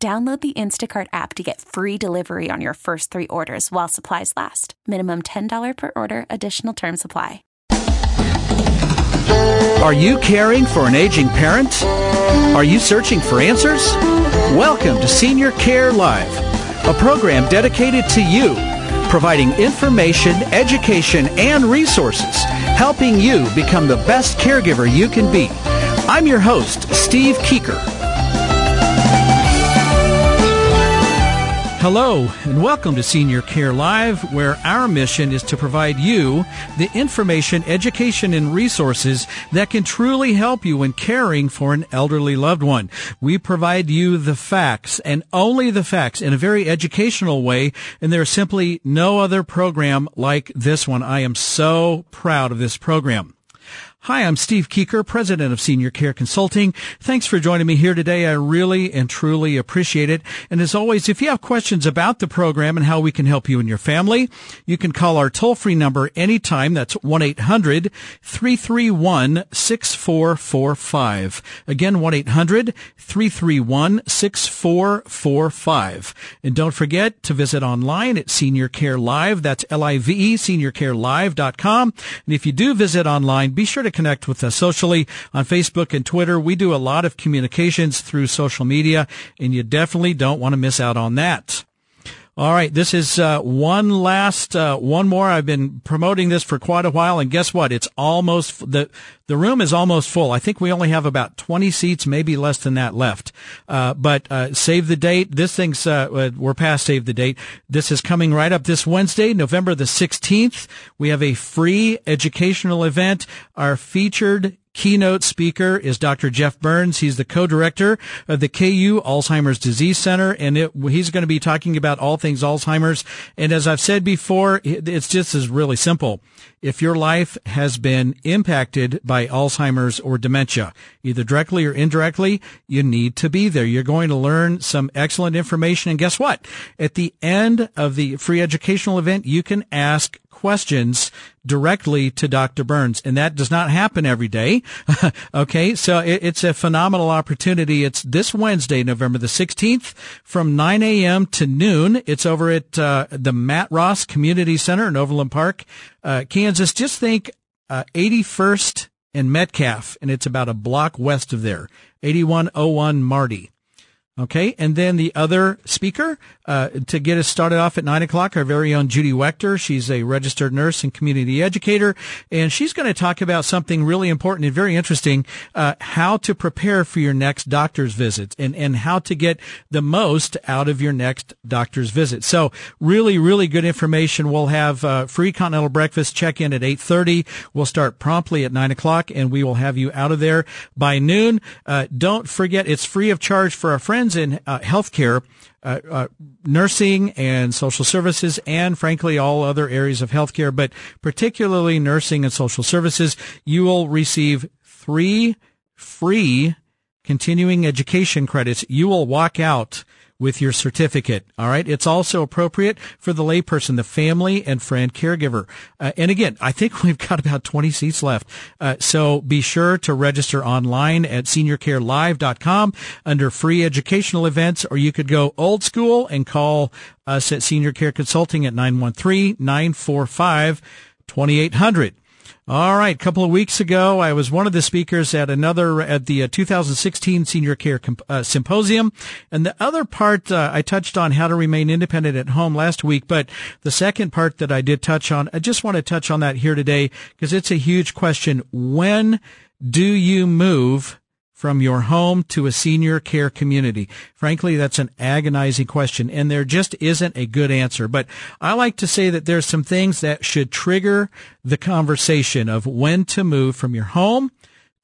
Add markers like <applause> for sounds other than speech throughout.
Download the Instacart app to get free delivery on your first three orders while supplies last. Minimum $10 per order, additional term supply. Are you caring for an aging parent? Are you searching for answers? Welcome to Senior Care Live, a program dedicated to you, providing information, education, and resources, helping you become the best caregiver you can be. I'm your host, Steve Keeker. Hello, and welcome to Senior Care Live, where our mission is to provide you the information, education, and resources that can truly help you in caring for an elderly loved one. We provide you the facts and only the facts in a very educational way, and there's simply no other program like this one. I am so proud of this program. Hi, I'm Steve Keeker, president of Senior Care Consulting. Thanks for joining me here today. I really and truly appreciate it. And as always, if you have questions about the program and how we can help you and your family, you can call our toll free number anytime. That's 1-800-331-6445. Again, 1-800-331-6445. And don't forget to visit online at Senior Care Live. That's L-I-V-E, seniorcarelive.com. And if you do visit online, be sure to connect with us socially on Facebook and Twitter. We do a lot of communications through social media, and you definitely don't want to miss out on that. All right, this is uh, one last, uh, one more. I've been promoting this for quite a while, and guess what? It's almost the the room is almost full. I think we only have about twenty seats, maybe less than that left. Uh, but uh, save the date. This thing's uh, uh, we're past save the date. This is coming right up this Wednesday, November the sixteenth. We have a free educational event. Our featured keynote speaker is Dr. Jeff Burns. He's the co-director of the KU Alzheimer's Disease Center, and it, he's going to be talking about all things Alzheimer's. And as I've said before, it's just as really simple. If your life has been impacted by Alzheimer's or dementia, either directly or indirectly, you need to be there. You're going to learn some excellent information. And guess what? At the end of the free educational event, you can ask questions directly to Dr. Burns. And that does not happen every day. <laughs> okay. So it, it's a phenomenal opportunity. It's this Wednesday, November the 16th from 9 a.m. to noon. It's over at uh, the Matt Ross Community Center in Overland Park, uh, Kansas. Just think uh, 81st and Metcalf, and it's about a block west of there. 8101 Marty. Okay, and then the other speaker uh, to get us started off at nine o'clock, our very own Judy Wechter. She's a registered nurse and community educator, and she's going to talk about something really important and very interesting: uh, how to prepare for your next doctor's visit and and how to get the most out of your next doctor's visit. So, really, really good information. We'll have uh, free continental breakfast check in at eight thirty. We'll start promptly at nine o'clock, and we will have you out of there by noon. Uh, don't forget, it's free of charge for our friends in uh, healthcare, uh, uh, nursing and social services, and frankly, all other areas of healthcare, but particularly nursing and social services. You will receive three free continuing education credits. You will walk out with your certificate. All right. It's also appropriate for the layperson, the family and friend caregiver. Uh, and again, I think <laughs> we've got about 20 seats left. Uh, so be sure to register online at seniorcarelive.com under free educational events, or you could go old school and call us at Senior Care Consulting at 913 945 2800. All right. A couple of weeks ago, I was one of the speakers at another, at the uh, 2016 Senior Care uh, Symposium. And the other part, uh, I touched on how to remain independent at home last week. But the second part that I did touch on, I just want to touch on that here today because it's a huge question. When do you move from your home to a senior care community? Frankly, that's an agonizing question and there just isn't a good answer. But I like to say that there's some things that should trigger the conversation of when to move from your home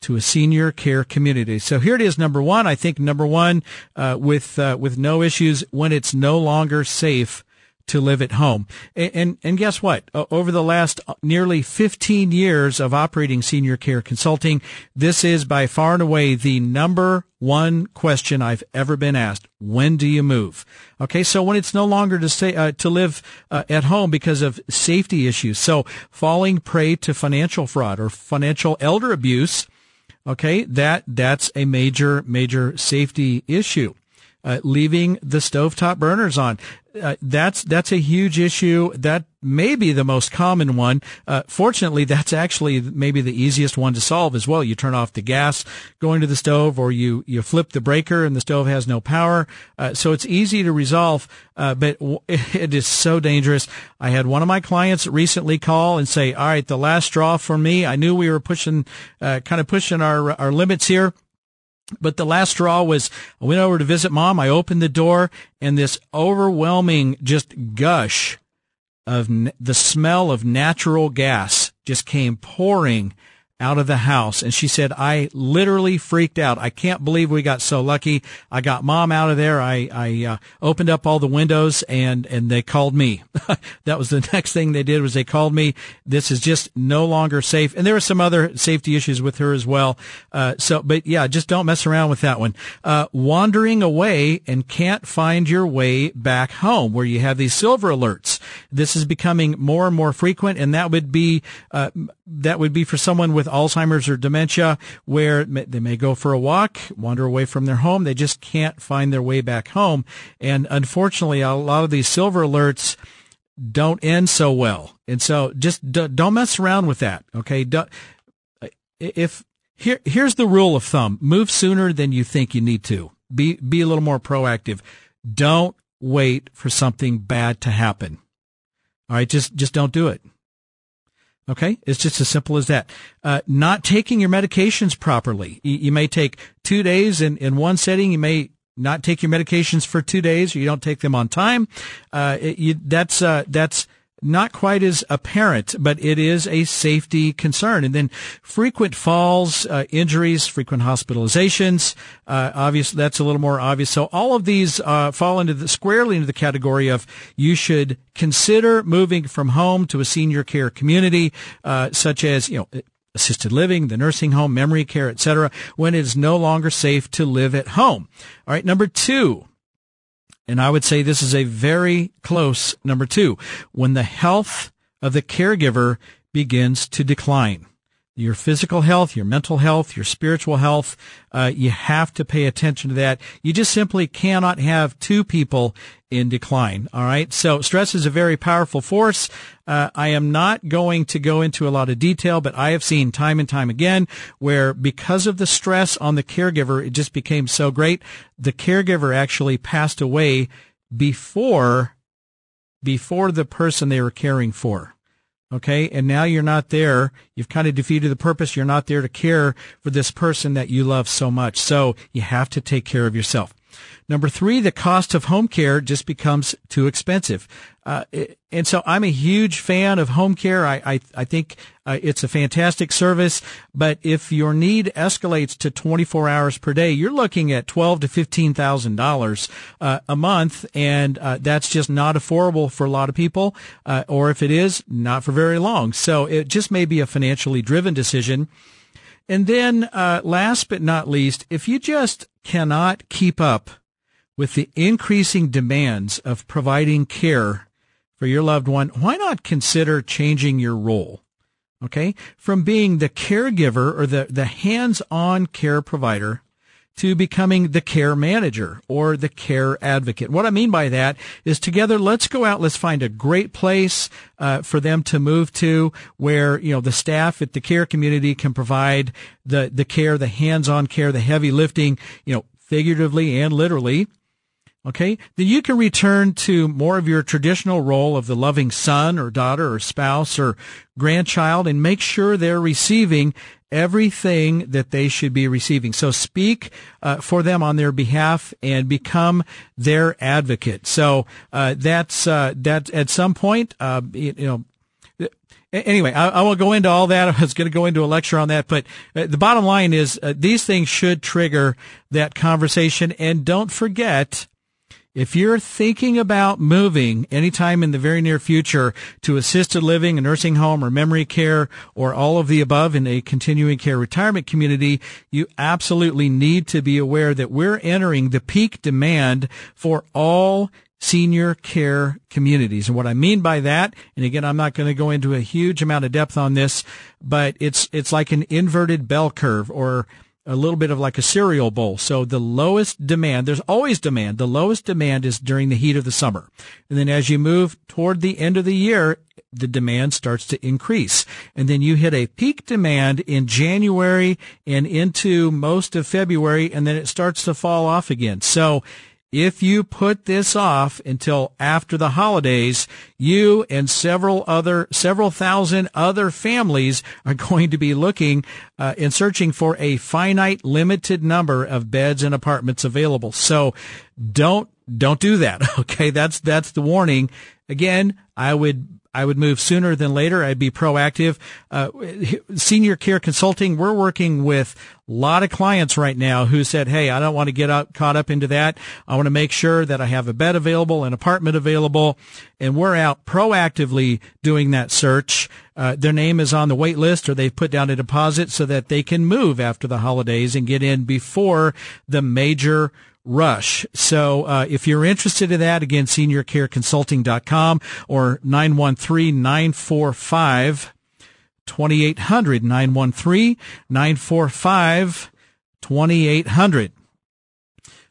to a senior care community. So here it is, number one. I think number one, uh, with uh, with no issues when it's no longer safe to live at home. And, and, and guess what? Over the last nearly 15 years of operating senior care consulting, this is by far and away the number one question I've ever been asked. When do you move? Okay. So when it's no longer to stay, uh, to live uh, at home because of safety issues. So falling prey to financial fraud or financial elder abuse. Okay. That, that's a major, major safety issue uh, leaving the stovetop burners on. Uh, that's that's a huge issue. That may be the most common one. Uh, fortunately, that's actually maybe the easiest one to solve as well. You turn off the gas going to the stove, or you you flip the breaker and the stove has no power. Uh, so it's easy to resolve, uh, but <laughs> it is so dangerous. I had one of my clients recently call and say, "All right, the last straw for me. I knew we were pushing, uh, kind of pushing our our limits here." But the last straw was I went over to visit mom. I opened the door and this overwhelming just gush of n- the smell of natural gas just came pouring out of the house. And she said, I literally freaked out. I can't believe we got so lucky. I got mom out of there. I, I uh, opened up all the windows and, and they called me. <laughs> that was the <laughs> next thing they did was they called me. This is just no longer safe. And there were some other safety issues with her as well. Uh, so, but yeah, just don't mess around with that one. Uh, wandering away and can't find your way back home where you have these silver alerts. This is becoming more and more frequent and that would be, uh, that would be for someone with Alzheimer's or dementia where they may go for a walk, wander away from their home. They just can't find their way back home. And unfortunately, a lot of these silver alerts don't end so well. And so just don't mess around with that. Okay. If here, here's the rule of thumb, move sooner than you think you need to. Be, be a little more proactive. Don't wait for something bad to happen. All right. Just, just don't do it. Okay. It's just as simple as that. Uh, not taking your medications properly. You, you, may take two days in, in one setting. You may not take your medications for two days or you don't take them on time. Uh, it, you, that's, uh, that's, not quite as apparent, but it is a safety concern. And then frequent falls, uh, injuries, frequent hospitalizations. Uh, obviously, that's a little more obvious. So all of these uh, fall into the squarely into the category of you should consider moving from home to a senior care community, uh, such as you know assisted living, the nursing home, memory care, etc., when it is no longer safe to live at home. All right, number two and I would say this is a very close number two. When the health of the caregiver begins to decline your physical health, your mental health, your spiritual health. Uh, you have to pay attention to that. You just simply cannot have two people in decline. All right. So stress is a very powerful force. Uh, I am not going to go into a lot of detail, but I have seen time and time again where because of the stress on the caregiver, it just became so great. The caregiver actually passed away before, before the person they were caring for. Okay. And now you're not there. You've kind of defeated the purpose. You're not there to care for this person that you love so much. So you have to take care of yourself. Number three, the cost of home care just becomes too expensive. Uh, and so I'm a huge fan of home care. I, I, I think uh, it's a fantastic service. But if your need escalates to 24 hours per day, you're looking at 12 to 15,000 dollars uh, a month, and uh, that's just not affordable for a lot of people. Uh, or if it is, not for very long. So it just may be a financially driven decision. And then, uh, last but not least, if you just cannot keep up with the increasing demands of providing care for your loved one, why not consider changing your role? Okay. From being the caregiver or the, the hands-on care provider to becoming the care manager or the care advocate. What I mean by that is together, let's go out, let's find a great place uh, for them to move to where, you know, the staff at the care community can provide the, the care, the hands-on care, the heavy lifting, you know, figuratively and literally Okay. Then you can return to more of your traditional role of the loving son or daughter or spouse or grandchild and make sure they're receiving everything that they should be receiving. So speak uh, for them on their behalf and become their advocate. So uh, that's uh, that. At some point, uh, you know, anyway, I, I won't go into all that. <laughs> I was going to go into a lecture on that, but uh, the bottom line is uh, these things should trigger that conversation. And don't forget, if you're thinking about moving anytime in the very near future to assisted living, a nursing home, or memory care, or all of the above in a continuing care retirement community, you absolutely need to be aware that we're entering the peak demand for all senior care communities. And what I mean by that, and again, I'm not going to go into a huge amount of depth on this, but it's, it's like an inverted bell curve or a little bit of like a cereal bowl. So the lowest demand, there's always demand. The lowest demand is during the heat of the summer. And then as you move toward the end of the year, the demand starts to increase. And then you hit a peak demand in January and into most of February, and then it starts to fall off again. So if you put this off until after the holidays, you and several other, several thousand other families are <laughs> going to be looking uh, and searching for a finite, limited number of beds and apartments available. So don't don't do that. <laughs> Okay, that's that's the warning. Again, I would I would move sooner than later. I'd be proactive. Uh, senior care consulting, we're working with a lot of clients right now who said, Hey, I don't want to get caught up into that. I want to make sure that I have a bed available, an apartment available. And we're out proactively doing that search. Uh, their name is on the wait list or they've put down a deposit so that they can move after the holidays and get in before the major Rush. So uh, if you're interested in that, again, seniorcareconsulting.com or 913-945 2800 913 945 2800.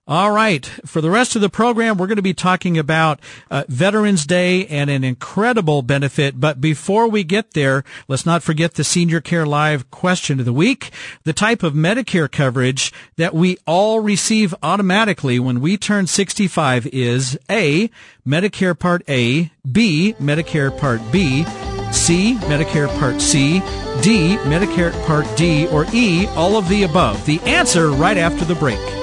All right. For the rest of the program, we're going to be talking about uh, Veterans Day and an incredible benefit. But before we get there, let's not forget the Senior Care Live question of the week. The type of Medicare coverage that we all receive automatically when we turn 65 is A, Medicare Part A, B, Medicare Part B, C, Medicare Part C, D, Medicare Part D, or E, all of the above. The answer right after the break.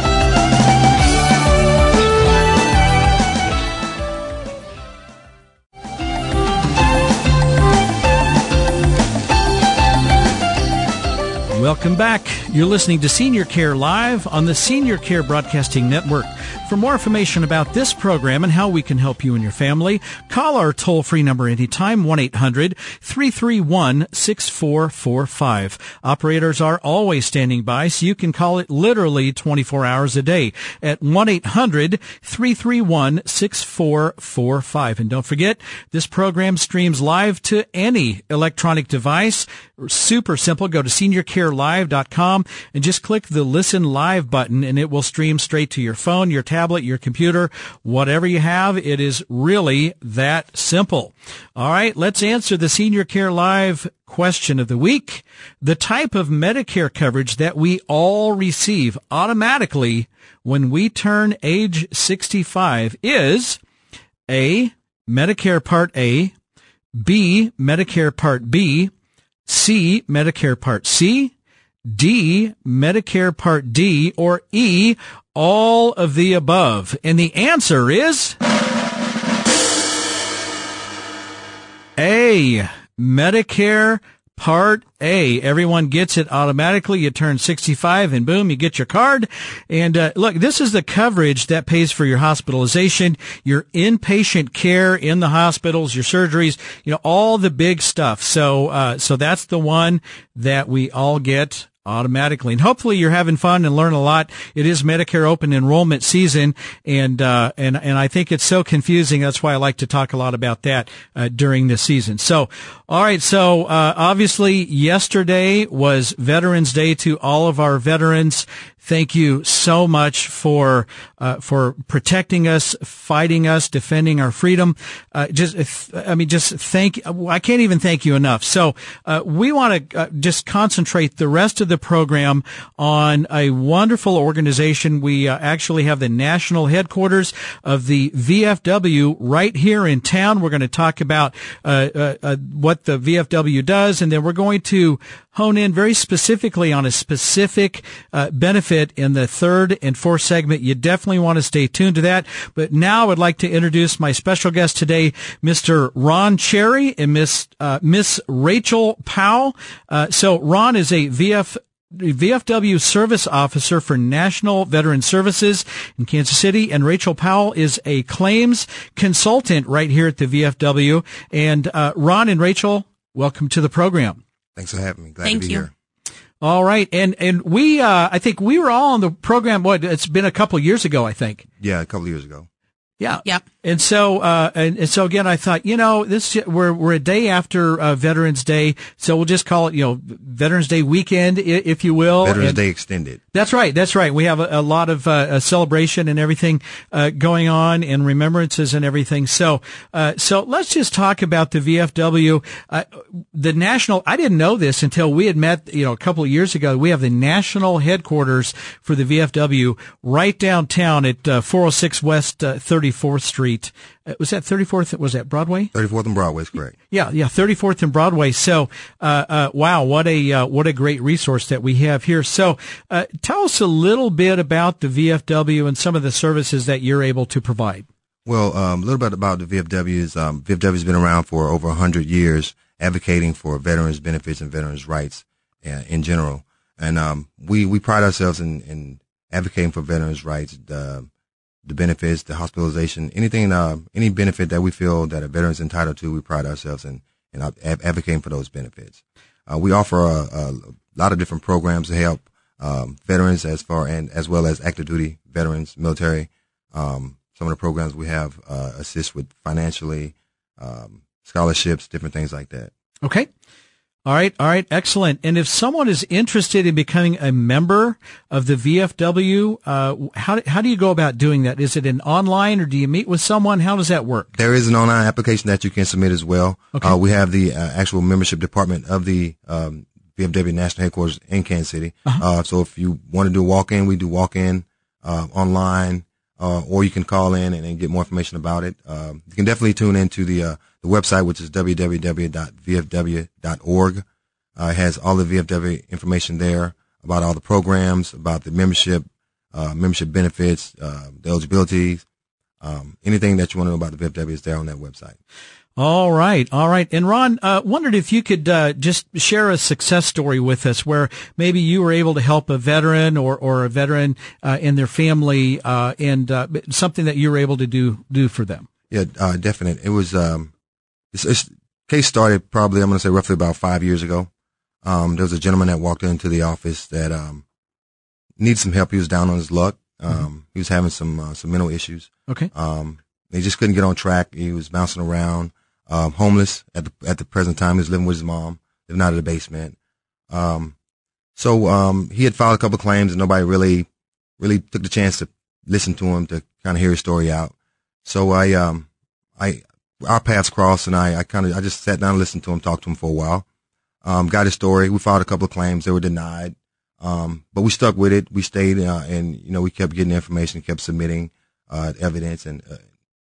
Welcome back. You're listening to Senior Care Live on the Senior Care Broadcasting Network. For more information about this program and how we can help you and your family, call our toll free number anytime, 1-800-331-6445. Operators are always standing by, so you can call it literally 24 hours a day at 1-800-331-6445. And don't forget, this program streams live to any electronic device. Super simple. Go to seniorcarelive.com and just click the listen live button and it will stream straight to your phone, your tablet, tablet, your computer, whatever you have. It is really that simple. All right, let's answer the Senior Care Live question of the week. The type of Medicare coverage that we all receive automatically when we turn age 65 is A, Medicare Part A, B, Medicare Part B, C, Medicare Part C, D, Medicare Part D, or E, all of the above? And the answer is A, Medicare Part A. Everyone gets it automatically. You turn 65 and boom, you get your card. And uh, look, this is the coverage that pays for your hospitalization, your inpatient care in the hospitals, your surgeries, you know, all the big stuff. So, uh, so that's the one that we all get automatically. And hopefully you're having fun and learn a lot. It is Medicare open enrollment season and uh, and and I think it's so confusing. That's why I like to talk a lot about that uh, during the season. So, all right, so uh, obviously yesterday was Veterans Day to all of our veterans. Thank you so much for uh, for protecting us, fighting us, defending our freedom. Uh, just, I mean, just thank. I can't even thank you enough. So uh, we want to uh, just concentrate the rest of the program on a wonderful organization. We uh, actually have the national headquarters of the VFW right here in town. We're going to talk about uh, what the VFW does, and then we're going to hone in very specifically on a specific uh, benefit in the third and fourth segment. You definitely want to stay tuned to that. But now I'd like to introduce my special guest today, Mr. Ron Cherry and Miss uh, Miss Rachel Powell. Uh, so Ron is a VF VFW service officer for National Veteran Services in Kansas City, and Rachel Powell is a claims consultant right here at the VFW. And uh, Ron and Rachel, welcome to the program. Thanks for having me. Glad Thank to be you. here. All right, and and we, uh, I think we were all on the program. What it's been a couple years ago, I think. Yeah, a couple of years ago. Yeah. Yep. And so, uh, and, and, so again, I thought, you know, this, we're, we're a day after, uh, Veterans Day. So we'll just call it, you know, Veterans Day weekend, if you will. Veterans and Day extended. That's right. That's right. We have a, a lot of, uh, celebration and everything, uh, going on and remembrances and everything. So, uh, so let's just talk about the VFW. Uh, the national, I didn't know this until we had met, you know, a couple of years ago. We have the national headquarters for the VFW right downtown at, 406 West 34th Street. Uh, was that 34th? Was that Broadway? 34th and Broadway is correct. Yeah, yeah, 34th and Broadway. So, uh, uh, wow, what a uh, what a great resource that we have here. So, uh, tell us a little bit about the VFW and some of the services that you're able to provide. Well, um, a little bit about the VFW is um, VFW has been around for over 100 years, advocating for veterans' benefits and veterans' rights uh, in general. And um, we we pride ourselves in, in advocating for veterans' rights the benefits, the hospitalization, anything, uh, any benefit that we feel that a veteran is entitled to, we pride ourselves in, in advocating for those benefits. Uh, we offer a, a, lot of different programs to help um, veterans as far and as well as active duty veterans, military. Um, some of the programs we have uh, assist with financially, um, scholarships, different things like that. Okay. All right, all right, excellent. And if someone is interested in becoming a member of the VFW, uh, how how do you go about doing that? Is it an online, or do you meet with someone? How does that work? There is an online application that you can submit as well. Okay. Uh, we have the uh, actual membership department of the um, VFW national headquarters in Kansas City. Uh-huh. Uh, so if you want to do a walk in, we do walk in uh, online, uh, or you can call in and, and, get more information about it. Um, you can definitely tune into the the website, which is www.vfw.org. Uh, has all the VFW information there about all the programs, about the membership, uh, membership benefits, uh, the eligibility, um, anything that you want to know about the VFW is there on that website. All right, all right. And Ron, uh, wondered if you could uh, just share a success story with us, where maybe you were able to help a veteran or or a veteran uh, and their family, uh, and uh, something that you were able to do do for them. Yeah, uh, definite. It was um, this, this case started probably I'm going to say roughly about five years ago. Um, there was a gentleman that walked into the office that um, needed some help. He was down on his luck. Um, mm-hmm. He was having some uh, some mental issues. Okay. Um, he just couldn't get on track. He was bouncing around, um, homeless at the at the present time. He was living with his mom, living out of the basement. Um, so um, he had filed a couple of claims, and nobody really really took the chance to listen to him to kind of hear his story out. So I um I our paths crossed, and I I kind of I just sat down and listened to him, talked to him for a while um, got his story. We filed a couple of claims. They were denied. Um, but we stuck with it. We stayed, uh, and, you know, we kept getting information, kept submitting, uh, evidence. And, uh,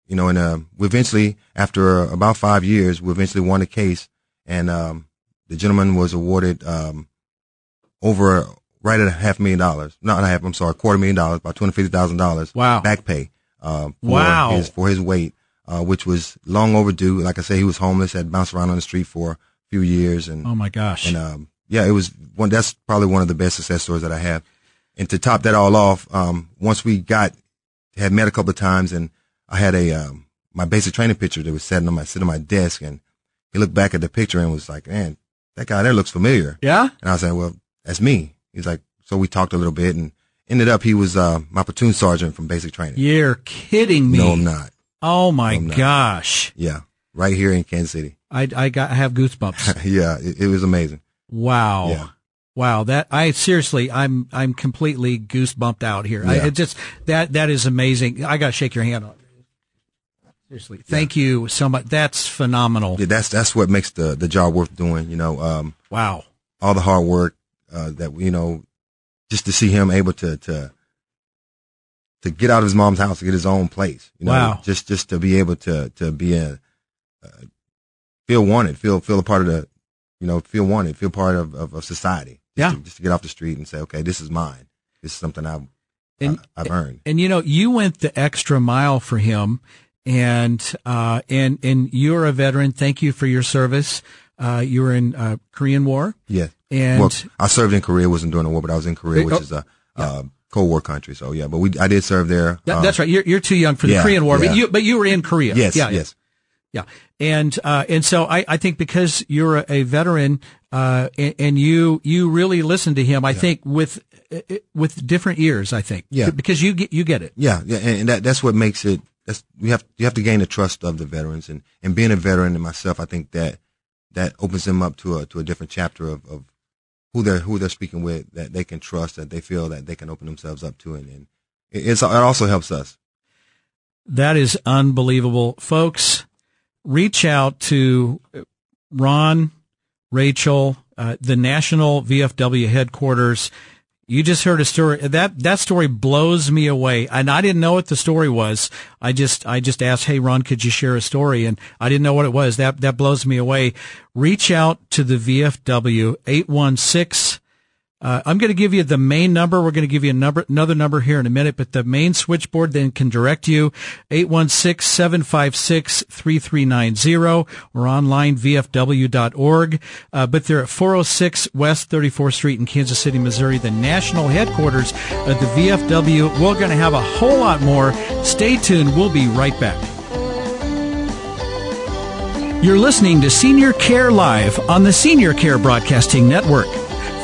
you know, and, uh, we eventually, after about five years, we eventually won the case. And, um, the gentleman was awarded, um, over right at a half million dollars. Not a half, I'm sorry, quarter million dollars, about $250,000. Wow. Back pay, uh, for wow. his, for his weight, uh, which was long overdue. Like I say, he was homeless, had bounced around on the street for a few years. And oh my gosh, and um, yeah, it was one. That's probably one of the best success stories that I have. And to top that all off, um, once we got had met a couple of times, and I had a um, my basic training picture that was sitting on my sitting on my desk, and he looked back at the picture and was like, "Man, that guy there looks familiar." Yeah. And I was like, "Well, that's me." He's like, so we talked a little bit, and ended up he was uh, my platoon sergeant from basic training. You're kidding me? No, I'm not. Oh my no, gosh. Yeah, right here in Kansas City. I, I got, I have goosebumps. <laughs> yeah, it, it, was amazing. Wow. Yeah. Wow, that I seriously, I'm I'm completely goosebumped out here. I Yeah. it just that that is amazing. I got to shake your hand on. Seriously, thank you so much. That's phenomenal. Yeah, that's that's what makes the the job worth doing. You know, um, Wow. all the hard work uh, that you know, just to see him able to to to get out of his mom's house to get his own place. You know, Wow. just just to be able to to be a uh, feel wanted, feel feel a part of the, you know, feel wanted, feel part of of, of society. Just Yeah. to, just to get off the street and say, okay, this is mine. This is something I've And- I, I've earned. And you know, you went the extra mile for him, and uh, and and you're a veteran. Thank you for your service. Uh, you were in uh, Korean War, Yeah. and well, I served in Korea. wasn't doing the war, but I was in Korea, which Oh, is a uh, Cold War country. So yeah, but we I did serve there. That- Um, that's right. You're you're too young for the yeah, Korean War, yeah. but you but you were in Korea. Yes, yeah, yes. yeah. And uh, and so I, I think because you're a, a veteran uh, and, and you you really listen to him, I think with uh, with different ears. I think Yeah. because you get you get it. Yeah, yeah, and and that that's what makes it. That's you have you have to gain the trust of the veterans, and and being a veteran and myself, I think that that opens them up to a to a different chapter of, of who they're who they're speaking with that they can trust, that they feel that they can open themselves up to, and, and it, also helps us. That is unbelievable, folks. Reach out to Ron, Rachel, uh, the national VFW headquarters. You just heard a story that that story blows me away, and I didn't know what the story was. I just I just asked, "Hey, Ron, could you share a story?" And I didn't know what it was. That that blows me away. Reach out to the VFW eight one six. Uh, I'm going to give you the main number. We're going to give you a number, another number here in a minute, but the main switchboard then can direct you 816-756-3390 or online vfw.org. Uh, but they're at 406 West 34th Street in Kansas City, Missouri, the national headquarters of the VFW. We're going to have a whole lot more. Stay tuned. We'll be right back. You're listening to Senior Care Live on the Senior Care Broadcasting Network.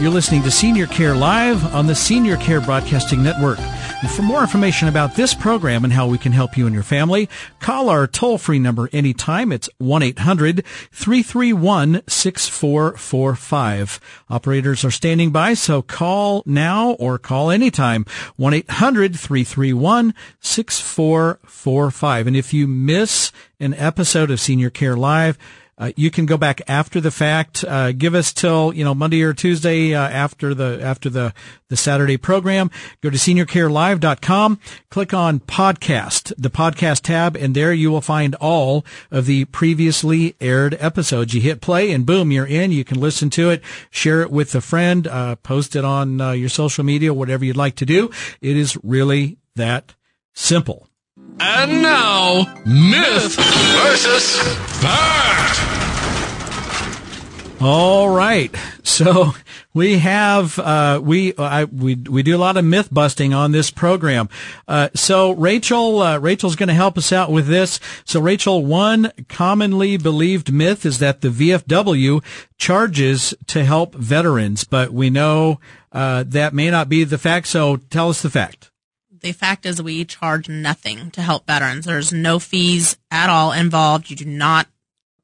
You're listening to Senior Care Live on the Senior Care Broadcasting Network. And for more information about this program and how we can help you and your family, call our toll-free number anytime. It's 1-800-331-6445. Operators are standing by, so call now or call anytime. 1-800-331-6445. And if you miss an episode of Senior Care Live, uh, you can go back after the fact. Uh, give us till you know Monday or Tuesday uh, after the after the the Saturday program. Go to seniorcarelive.com. Click on podcast, the podcast tab, and there you will find all of the previously aired episodes. You hit play, and boom, you're in. You can listen to it, share it with a friend, uh, post it on uh, your social media, whatever you'd like to do. It is really that simple. And now, myth versus fact. All right. So we have, uh, we, I, we, we do a lot of myth busting on this program. Uh, so Rachel, uh, Rachel's going to help us out with this. So Rachel, one commonly believed myth is that the VFW charges to help veterans, but we know, uh, that may not be the fact. So tell us the fact. The fact is we charge nothing to help veterans. There's no fees at all involved. You do not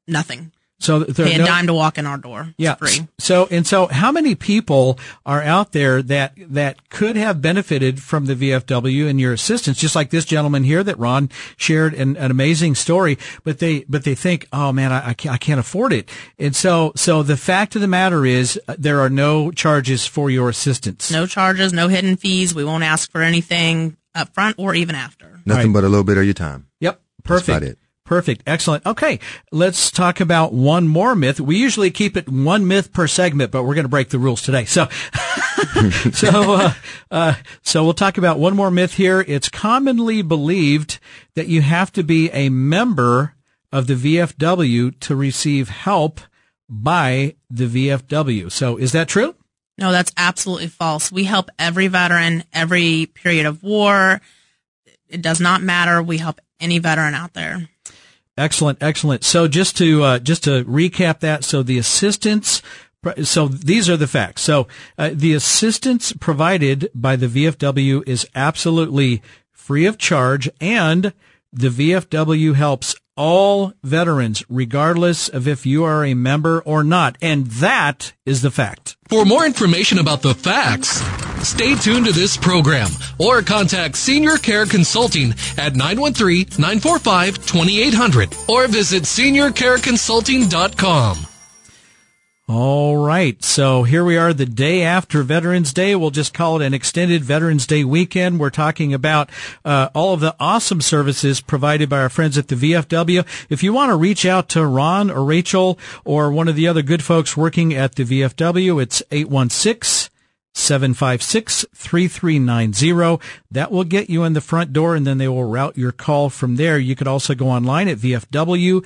nothing. So there Pay a no- dime to walk in our door. Yeah. It's free. So and so, how many people are out there that that could have benefited from the VFW and your assistance? Just like this gentleman here that Ron shared an, an amazing story, but they but they think, oh man, I, I can't I can't afford it. And so so the fact of the matter is, uh, there are no charges for your assistance. No charges, no hidden fees. We won't ask for anything up front or even after. Nothing Right. but a little bit of your time. Yep. That's Perfect. Perfect. Excellent. Okay. Let's talk about one more myth. We usually keep it one myth per segment, but we're going to break the rules today. So, <laughs> so, uh, uh, so we'll talk about one more myth here. It's commonly believed that you have to be a member of the VFW to receive help by the VFW. So is that true? No, that's absolutely false. We help every veteran, every period of war. It does not matter. We help any veteran out there. Excellent, excellent. So just to uh, just to recap that, so the assistance. So these are the facts. So uh, the assistance provided by the VFW is absolutely free of charge, and the VFW helps all veterans, regardless of if you are a member or not. And that is the fact. For more information about the facts, stay tuned to this program or contact Senior Care Consulting at 913-945-2800 or visit seniorcareconsulting.com. All right. So here we are the day after Veterans Day. We'll just call it an extended Veterans Day weekend. We're talking about uh, all of the awesome services provided by our friends at the VFW. If you want to reach out to Ron or Rachel or one of the other good folks working at the VFW, it's 816- 756-3390. That will get you in the front door and then they will route your call from there. You could also go online at vfw.org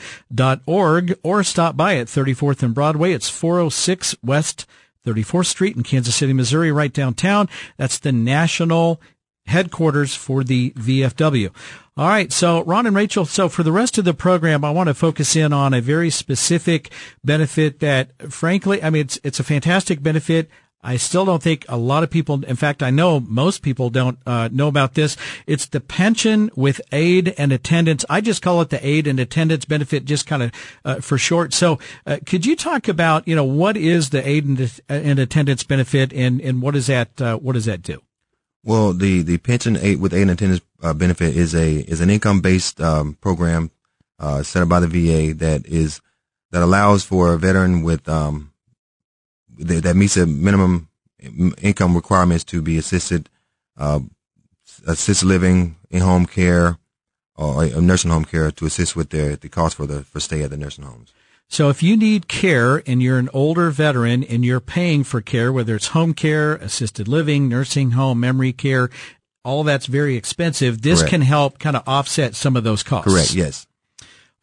or stop by at 34th and Broadway. It's 406 West 34th Street in Kansas City, Missouri, right downtown. That's the national headquarters for the VFW. All right. So Ron and Rachel. So for the rest of the program, I want to focus in on a very specific benefit that frankly, I mean, it's, it's a fantastic benefit. I still don't think a lot of people, in fact, I know most people don't uh, know about this. It's the pension with aid and attendance. I just call it the aid and attendance benefit, just kind of uh, for short. So, uh, could you talk about, you know, what is the aid and, and attendance benefit, and and what does that uh, what does that do? Well, the the pension aid with aid and attendance uh, benefit is a is an income based um, program uh, set up by the VA that is that allows for a veteran with um, that meets a minimum income requirements to be assisted, uh, assisted living, in home care, or a nursing home care to assist with the the cost for the for stay at the nursing homes. So if you need care and you're an older veteran and you're paying for care, whether it's home care, assisted living, nursing home, memory care, all that's very expensive. This Correct. can help kind of offset some of those costs. Correct. Yes.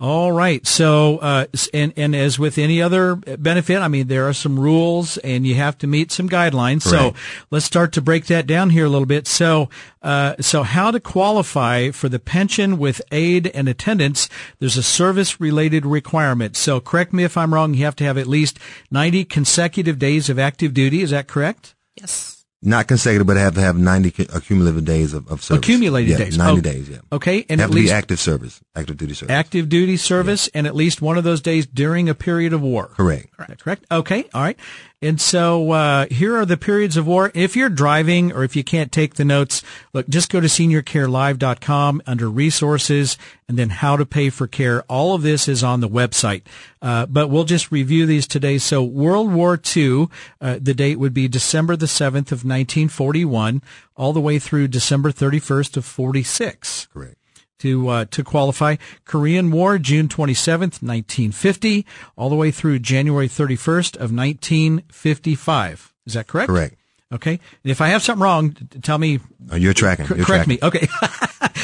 All right. So, uh, and, and as with any other benefit, I mean, there are some rules and you have to meet some guidelines. Correct. So let's start to break that down here a little bit. So, uh, so how to qualify for the pension with aid and attendance? There's a service related requirement. So correct me if I'm wrong. You have to have at least 90 consecutive days of active duty. Is that correct? Yes. Not consecutive, but have to have 90 cu- accumulative days of, of service. Accumulated Yeah, days. 90 Oh, days, yeah. Okay. And have at to be least active service, active duty service. active duty service and at least one of those days during a period of war. Correct. Is that correct? Okay. All right. And so, uh, here are the periods of war. If you're driving or if you can't take the notes, look, just go to seniorcarelive.com under resources and then how to pay for care. All of this is on the website. Uh, but we'll just review these today. So World War II, uh, the date would be December the 7th of 1941 all the way through December 31st of 46 Correct. To uh, to qualify. Korean War, June 27th, 1950, all the way through January 31st of 1955. Is that correct? Correct. Okay. And if I have something wrong, tell me. Oh, you're tracking. You're correct tracking. me. Okay.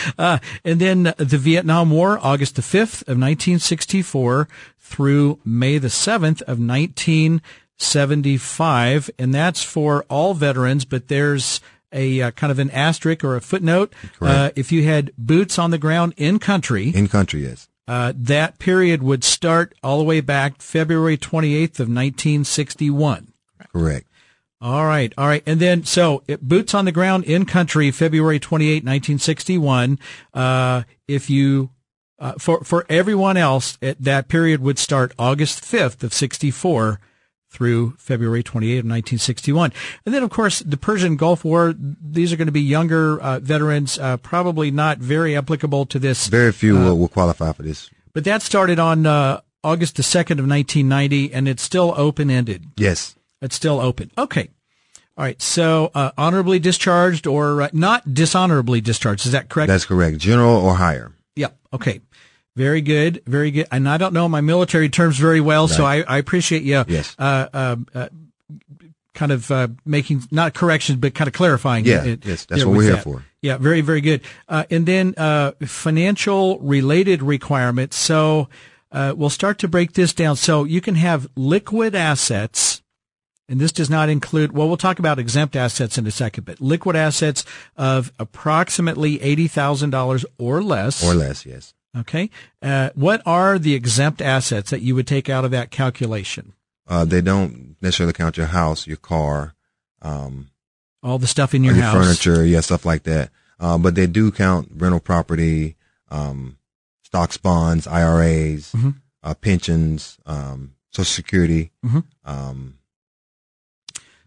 <laughs> uh, and then the Vietnam War, August the 5th of 1964 through May the 7th of 1975, and that's for all veterans. But there's a uh, kind of an asterisk or a footnote. Uh, if you had boots on the ground in country, In country, yes. uh, that period would start all the way back February 28th of 1961. Correct. All right, all right, and then so it, boots on the ground in country, February 28, 1961. Uh, if you uh, for for everyone else, it, that period would start August 5th of 64 through February 28 of 1961. And then, of course, the Persian Gulf War. These are going to be younger uh, veterans, uh, probably not very applicable to this Very few Uh, will, will qualify for this. but that started on uh, August the 2nd of 1990, and it's still open ended. Yes. It's still open. Okay. All right. So, uh, honorably discharged or uh, not dishonorably discharged. Is that correct? That's correct. General or higher. yeah. Okay. Very good. Very good. And I don't know my military terms very well, so I, I appreciate you, Yes. uh, uh, uh, kind of, uh, making, not corrections, but kind of clarifying. Yeah, it- yes, that's what we're here for. Yeah. Very, very good. Uh, and then, uh, financial related requirements. So, uh, we'll start to break this down. So you can have liquid assets and this does not include, well, we'll talk about exempt assets in a second, but liquid assets of approximately $80,000 or less. Or less, yes. Okay. Uh, what are the exempt assets that you would take out of that calculation? Uh, they don't necessarily count your house, your car, um, all the stuff in your, your house, furniture, yeah, stuff like that. Uh, but they do count rental property, um, stocks, bonds, IRAs, mm-hmm. uh, pensions, um, Social Security, mm-hmm. um,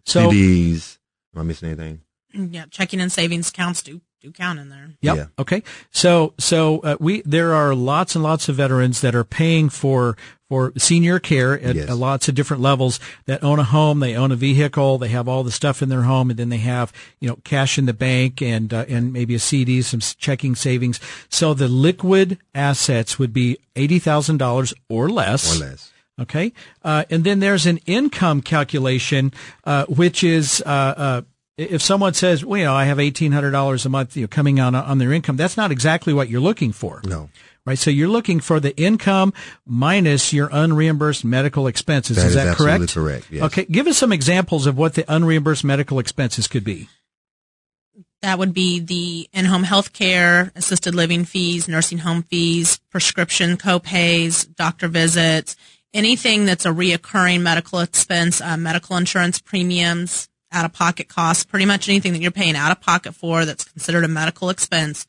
so, CDs. Am I missing anything? Yeah, checking and savings accounts do do count in there. Yep. Yeah. Okay. So so uh, we there are lots and lots of veterans that are paying for for senior care at Yes. uh, lots of different levels that own a home, they own a vehicle, they have all the stuff in their home, and then they have you know cash in the bank and uh, and maybe a CD, some checking savings. So the liquid assets would be eighty thousand dollars or less. Or less. Okay. Uh, and then there's an income calculation, uh, which is, uh, uh, if someone says, well, you know, I have $1,800 a month you know, coming on, on their income, that's not exactly what you're looking for. No. Right. So you're looking for the income minus your unreimbursed medical expenses. That is is that correct? absolutely correct? correct, yes. Okay. Give us some examples of what the unreimbursed medical expenses could be. That would be the in-home health care, assisted living fees, nursing home fees, prescription co-pays, doctor visits, anything that's a reoccurring medical expense, uh, medical insurance premiums, out-of-pocket costs, pretty much anything that you're paying out-of-pocket for that's considered a medical expense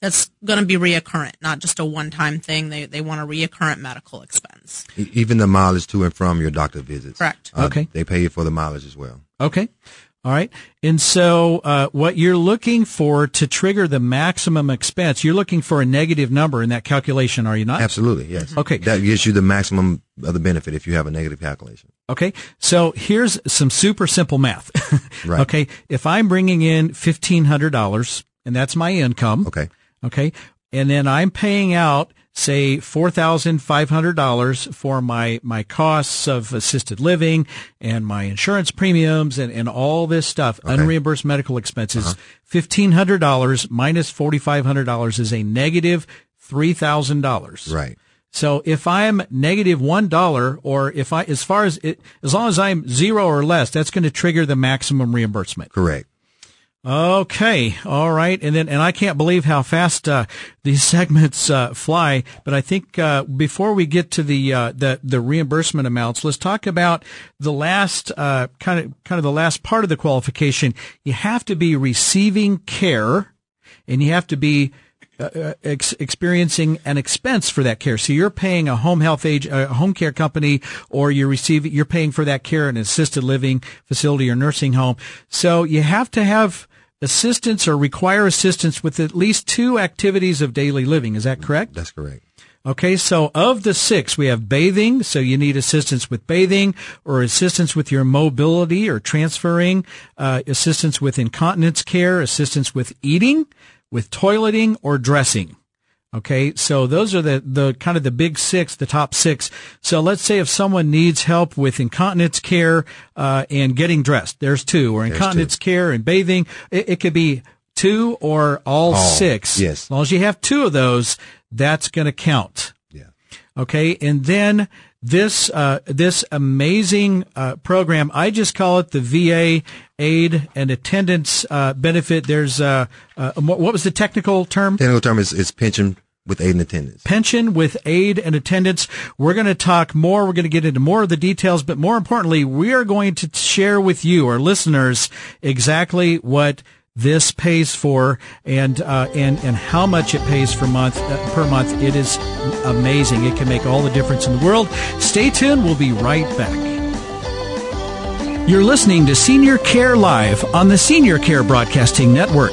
that's going to be reoccurrent, not just a one-time thing. They, they want a reoccurrent medical expense. Even the mileage to and from your doctor visits. Correct. Uh, Okay. They pay you for the mileage as well. Okay. All right. And so, uh, what you're looking for to trigger the maximum expense, you're looking for a negative number in that calculation, are you not? Absolutely, yes. Okay. That gives you the maximum of the benefit if you have a negative calculation. Okay. So here's some super simple math. <laughs> Right. Okay. If I'm bringing in $1,500 and that's my income. Okay. Okay. And then I'm paying out, say, $4,500 for my, my costs of assisted living and my insurance premiums and, and all this stuff, unreimbursed medical expenses. Uh-huh. $1,500 minus $4,500 is a negative $3,000. Right. So if I'm negative one dollar, or if I, as far as it, as long as I'm zero or less, that's going to trigger the maximum reimbursement. Correct. Okay, all right, and then and I can't believe how fast uh, these <laughs> segments uh, fly. But I think uh, before we get to the uh, the the reimbursement amounts, let's talk about the last uh, kind of kind of the last part of the qualification. You have to be receiving care, and you have to be uh, ex- experiencing an expense for that care. So you're paying a home health age, a home care company, or you're receiving, you're paying for that care in an assisted living facility or nursing home. So you have to have assistance or require assistance with at least two activities of daily living. Is that correct? That's correct. Okay, so of the six, we have bathing, so you need assistance with bathing or assistance with your mobility or transferring, uh, assistance with incontinence care, assistance with eating, with toileting or dressing. Okay, so those are the, the kind of the big six, the top six. So let's say if someone needs help with incontinence care, uh, and getting dressed, there's two, or There's incontinence two. care and bathing. It, it could be two or all, All, six. yes. As long as you have two of those, that's going to count. Yeah. Okay, and then this uh, this amazing uh, program, I just call it the VA aid and attendance uh, benefit. There's uh, uh, what what was the technical term? Technical term is, is pension with aid and attendance. pension with aid and attendance. We're going to talk more. We're going to get into more of the details, but more importantly, we are going to share with you, our listeners, exactly what this pays for and uh, and and how much it pays for month uh, per month. It is amazing. It can make all the difference in the world. Stay tuned. We'll be right back. You're listening to Senior Care Live on the Senior Care Broadcasting Network.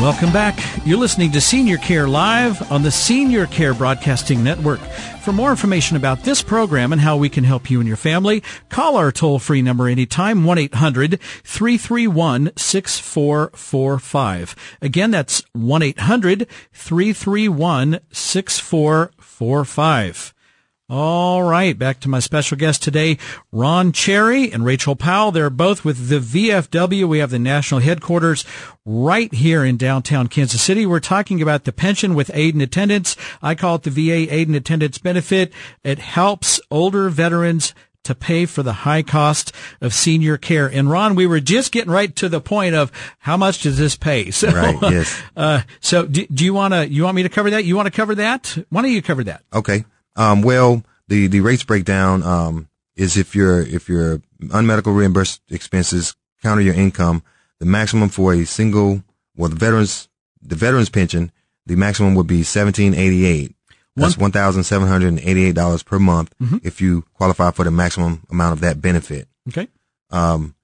Welcome back. You're listening to Senior Care Live on the Senior Care Broadcasting Network. For more information about this program and how we can help you and your family, call our toll-free number anytime, 1-800-331-6445. Again, that's 1-800-331-6445. All right, back to my special guest today, Ron Cherry and Rachel Powell. They're both with the VFW. We have the national headquarters right here in downtown Kansas City. We're talking about the pension with aid and attendance. I call it the VA aid and attendance benefit. It helps older veterans to pay for the high cost of senior care. And Ron, we were just getting right to the point of how much does this pay? So, right. Yes. <laughs> Uh, so do, do you want to, you want me to cover that? You want to cover that? Why don't you cover that? Okay. Um, well, the, the rates breakdown, um, is if your, if your unmedical reimbursed expenses counter your income, the maximum for a single, well, the veterans, the veterans pension, the maximum would be 1788. That's one thousand seven hundred and eighty-eight dollars per month mm-hmm. if you qualify for the maximum amount of that benefit. Okay. Um,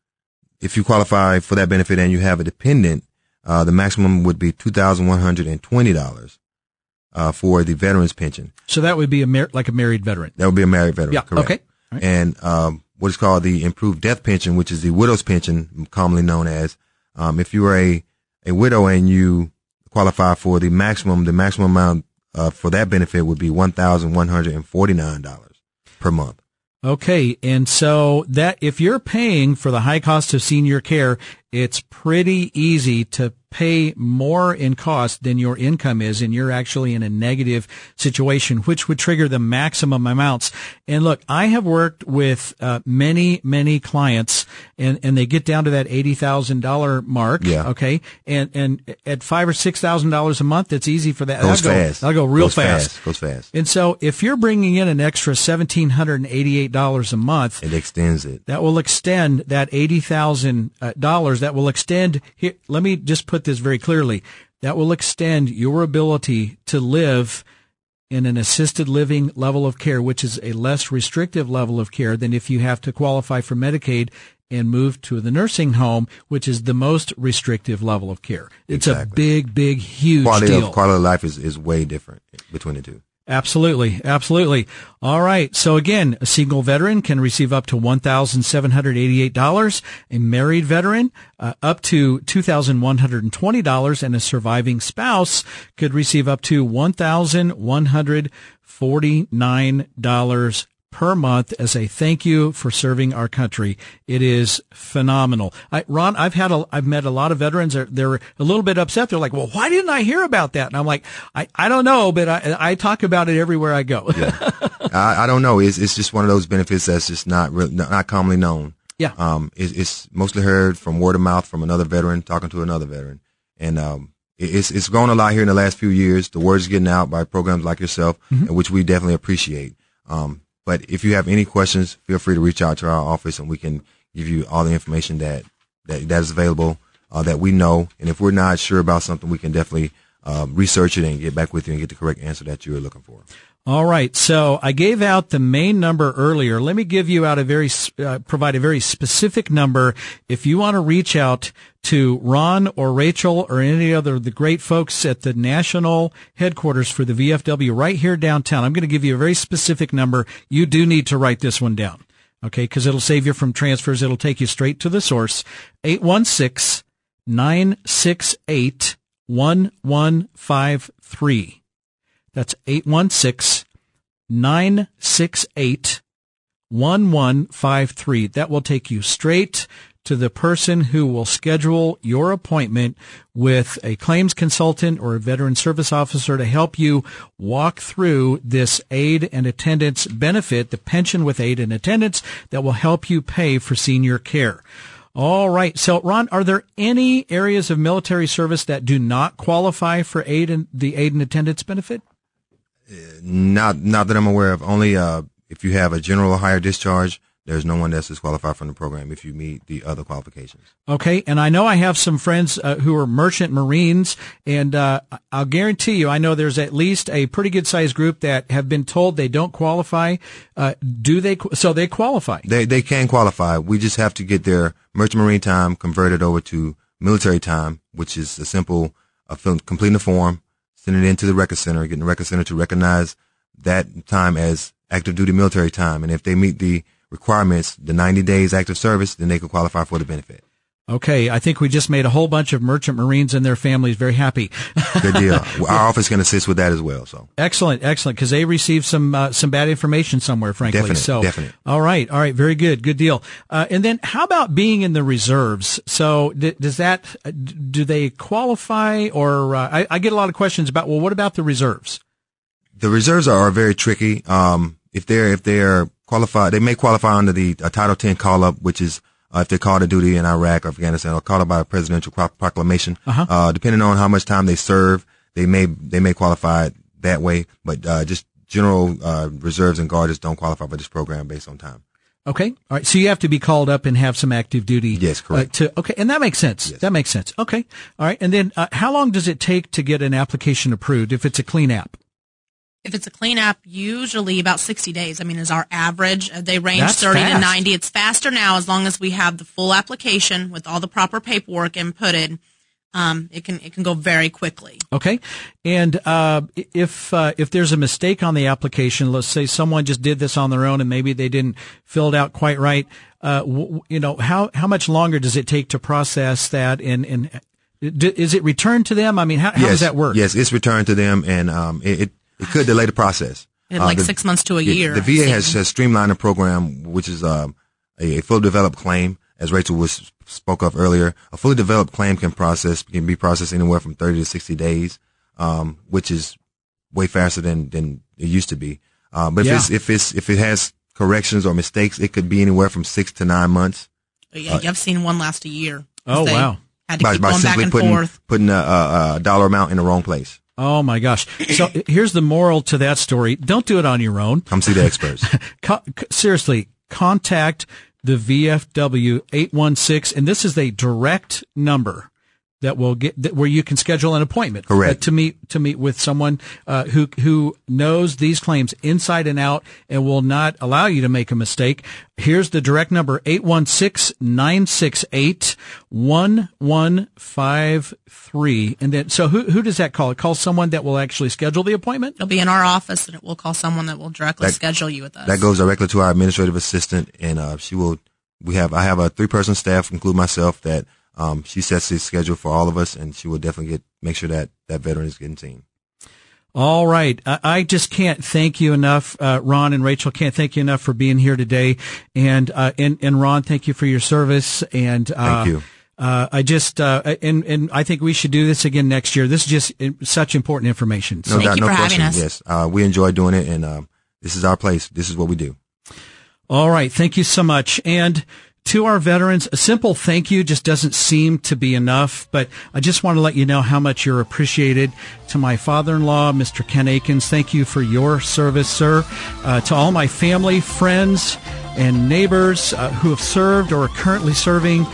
if you qualify for that benefit and you have a dependent, uh, the maximum would be two thousand one hundred and twenty dollars uh, for the veterans pension. So that would be a mar- like a married veteran. That would be a married veteran. Yeah. Correct. Okay. Right. And um, what is called the improved death pension, which is the widow's pension, commonly known as. Um, if you are a a widow and you qualify for the maximum, the maximum amount uh, for that benefit would be one thousand one hundred and forty nine dollars per month. Okay, and so that if you're paying for the high cost of senior care, it's pretty easy to pay more in cost than your income is and you're actually in a negative situation, which would trigger the maximum amounts. And look, I have worked with uh, many, many clients and, and they get down to that $80,000 mark. Yeah. Okay. And, and at five or $6,000 a month, it's easy for that. Goes that'll fast. Go, that'll go real Goes fast. fast. Goes fast. And so if you're bringing in an extra $1,788 a month, it extends it. That will extend that $80,000 uh, that will extend here. Let me just put this very clearly. That will extend your ability to live in an assisted living level of care, which is a less restrictive level of care than if you have to qualify for Medicaid and move to the nursing home, which is the most restrictive level of care. It's exactly. a big, big, huge quality deal. Of, quality of life is, is way different between the two. Absolutely. Absolutely. All right. So again, a single veteran can receive up to $1,788. A married veteran, uh, up to $2,120 and a surviving spouse could receive up to $1,149 per month as a thank you for serving our country. It is phenomenal. I, Ron, I've had a, I've met a lot of veterans. They're, they're a little bit upset. They're like, well, why didn't I hear about that? And I'm like, I, I don't know, but I, I talk about it everywhere I go. yeah. <laughs> I, I don't know. It's, it's just one of those benefits that's just not really, not, not commonly known. Yeah. Um, it's, it's mostly heard from word of mouth from another veteran talking to another veteran. And, um, it's, it's grown a lot here in the last few years. The word's getting out by programs like yourself, mm-hmm. which we definitely appreciate. Um, but if you have any questions, feel free to reach out to our office and we can give you all the information that, that, that is available, uh, that we know. And if we're not sure about something, we can definitely, uh, research it and get back with you and get the correct answer that you're looking for. All right. So I gave out the main number earlier. Let me give you out a very, uh, provide a very specific number. If you want to reach out to Ron or Rachel or any other of the great folks at the national headquarters for the VFW right here downtown, I'm going to give you a very specific number. You do need to write this one down. Okay. Cause it'll save you from transfers. It'll take you straight to the source. 816 968 1153. That's 816 968 1153. That will take you straight to the person who will schedule your appointment with a claims consultant or a veteran service officer to help you walk through this aid and attendance benefit, the pension with aid and attendance that will help you pay for senior care. All right. So, Ron, are there any areas of military service that do not qualify for aid and the aid and attendance benefit? Not, not that I'm aware of. Only uh, if you have a general or higher discharge, there's no one that's disqualified from the program if you meet the other qualifications. Okay, and I know I have some friends uh, who are merchant marines, and uh, I'll guarantee you, I know there's at least a pretty good sized group that have been told they don't qualify. Uh, do they? So they qualify. They they can qualify. We just have to get their merchant marine time converted over to military time, which is a simple uh, completing the form, sending it into the record center, getting the record center to recognize that time as active duty military time. And if they meet the requirements, the 90 days active service, then they can qualify for the benefit. Okay, I think we just made a whole bunch of merchant marines and their families very happy. Good deal. <laughs> Our office can assist with that as well. So excellent, excellent, because they received some uh, some bad information somewhere, frankly. Definite, so definite. all right, all right, very good, good deal. Uh, and then how about being in the reserves? So d- does that do they qualify? Or uh, I, I, get a lot of questions about well, what about the reserves? The reserves are, are very tricky. Um, if they're if they're qualified, they may qualify under the uh, Title 10 call up, which is uh, if they're called to duty in Iraq or Afghanistan or called up by a presidential proclamation. Uh-huh. Uh, depending on how much time they serve, they may they may qualify that way. But uh, just general uh, reserves and guards don't qualify for this program based on time. Okay. All right. So you have to be called up and have some active duty. Yes, correct. Uh, to okay, and that makes sense. Yes. That makes sense. Okay. All right. And then, uh, how long does it take to get an application approved if it's a clean app? If it's a clean app, usually about 60 days. I mean, is our average. Uh, they range That's 30 to 90. It's faster now as long as we have the full application with all the proper paperwork inputted. Um, it can it can go very quickly. Okay. And uh, if uh, if there's a mistake on the application, let's say someone just did this on their own and maybe they didn't fill it out quite right. Uh, w- you know, how how much longer does it take to process that? And and d- is it returned to them? I mean, how, how yes, does that work? Yes, it's returned to them, and um, it, it it could delay the process. In Uh, like the- six months to a Yeah, year. The VA has, seen. has streamlined the program, which is um, a, a fully developed claim, as Rachel was spoke of earlier. A fully developed claim can process can be processed anywhere from 30 to 60 days, um, which is way faster than than it used to be. Um, but if Yeah. it's if it's if it has corrections or mistakes, it could be anywhere from six to nine months yeah, I've seen one last a year. Oh, wow. Had to by, keep by going back simply and putting forth. putting a, a, a dollar amount in the wrong place. Oh my gosh. So <laughs> here's the moral to that story. Don't do it on your own. Come see the experts. <laughs> Seriously, contact the VFW 816 and this is a direct number that will get that where you can schedule an appointment Correct. uh, to meet to meet with someone uh, who who knows these claims inside and out and will not allow you to make a mistake. Here's the direct number 816-968-1153 and then so who who does that call? It calls someone that will actually schedule the appointment? It'll be in our office, and it will call someone that will directly That- schedule you with us. That goes directly to our administrative assistant, and uh, she will. We have I have a three person staff, include myself, that um, she sets the schedule for all of us, and she will definitely get make sure that that veteran is getting seen. All right. I, I just can't thank you enough, uh, Ron and Rachel. Can't thank you enough for being here today. And, uh, and, and Ron, thank you for your service. And, uh, Thank you. Uh, I just, uh, and, and I think we should do this again next year. This is just uh, such important information. No Thank doubt, you no for question. Yes, uh, we enjoy doing it, and um, this is our place. This is what we do. all right. Thank you so much. And to our veterans, a simple thank you just doesn't seem to be enough, but I just want to let you know how much you're appreciated. To my father-in-law, Mr. Ken Akins, thank you for your service, sir. Uh, to all my family, friends, and neighbors uh, who have served or are currently serving,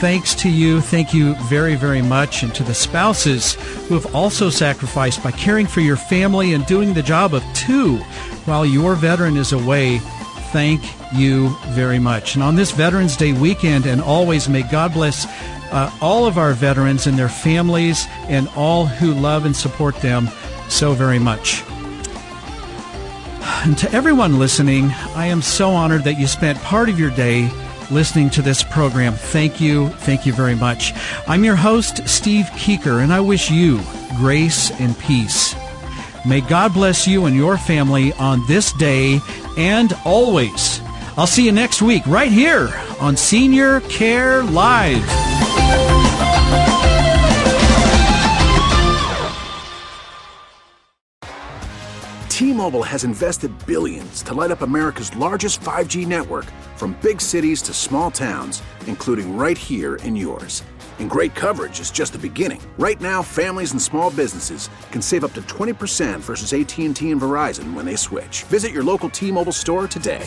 thanks to you. Thank you very, very much. And to the spouses who have also sacrificed by caring for your family and doing the job of two while your veteran is away, thank you very much. And on this Veterans Day weekend, and always may God bless uh, all of our veterans and their families and all who love and support them so very much. And to everyone listening, I am so honored that you spent part of your day listening to this program. Thank you. Thank you very much. I'm your host, Steve Keeker, and I wish you grace and peace. May God bless you and your family on this day and always. I'll see you next week right here on Senior Care Live. T-Mobile has invested billions to light up America's largest 5G network from big cities to small towns, including right here in yours. And great coverage is just the beginning. Right now, families and small businesses can save up to 20% versus AT&T and Verizon when they switch. Visit your local T-Mobile store today.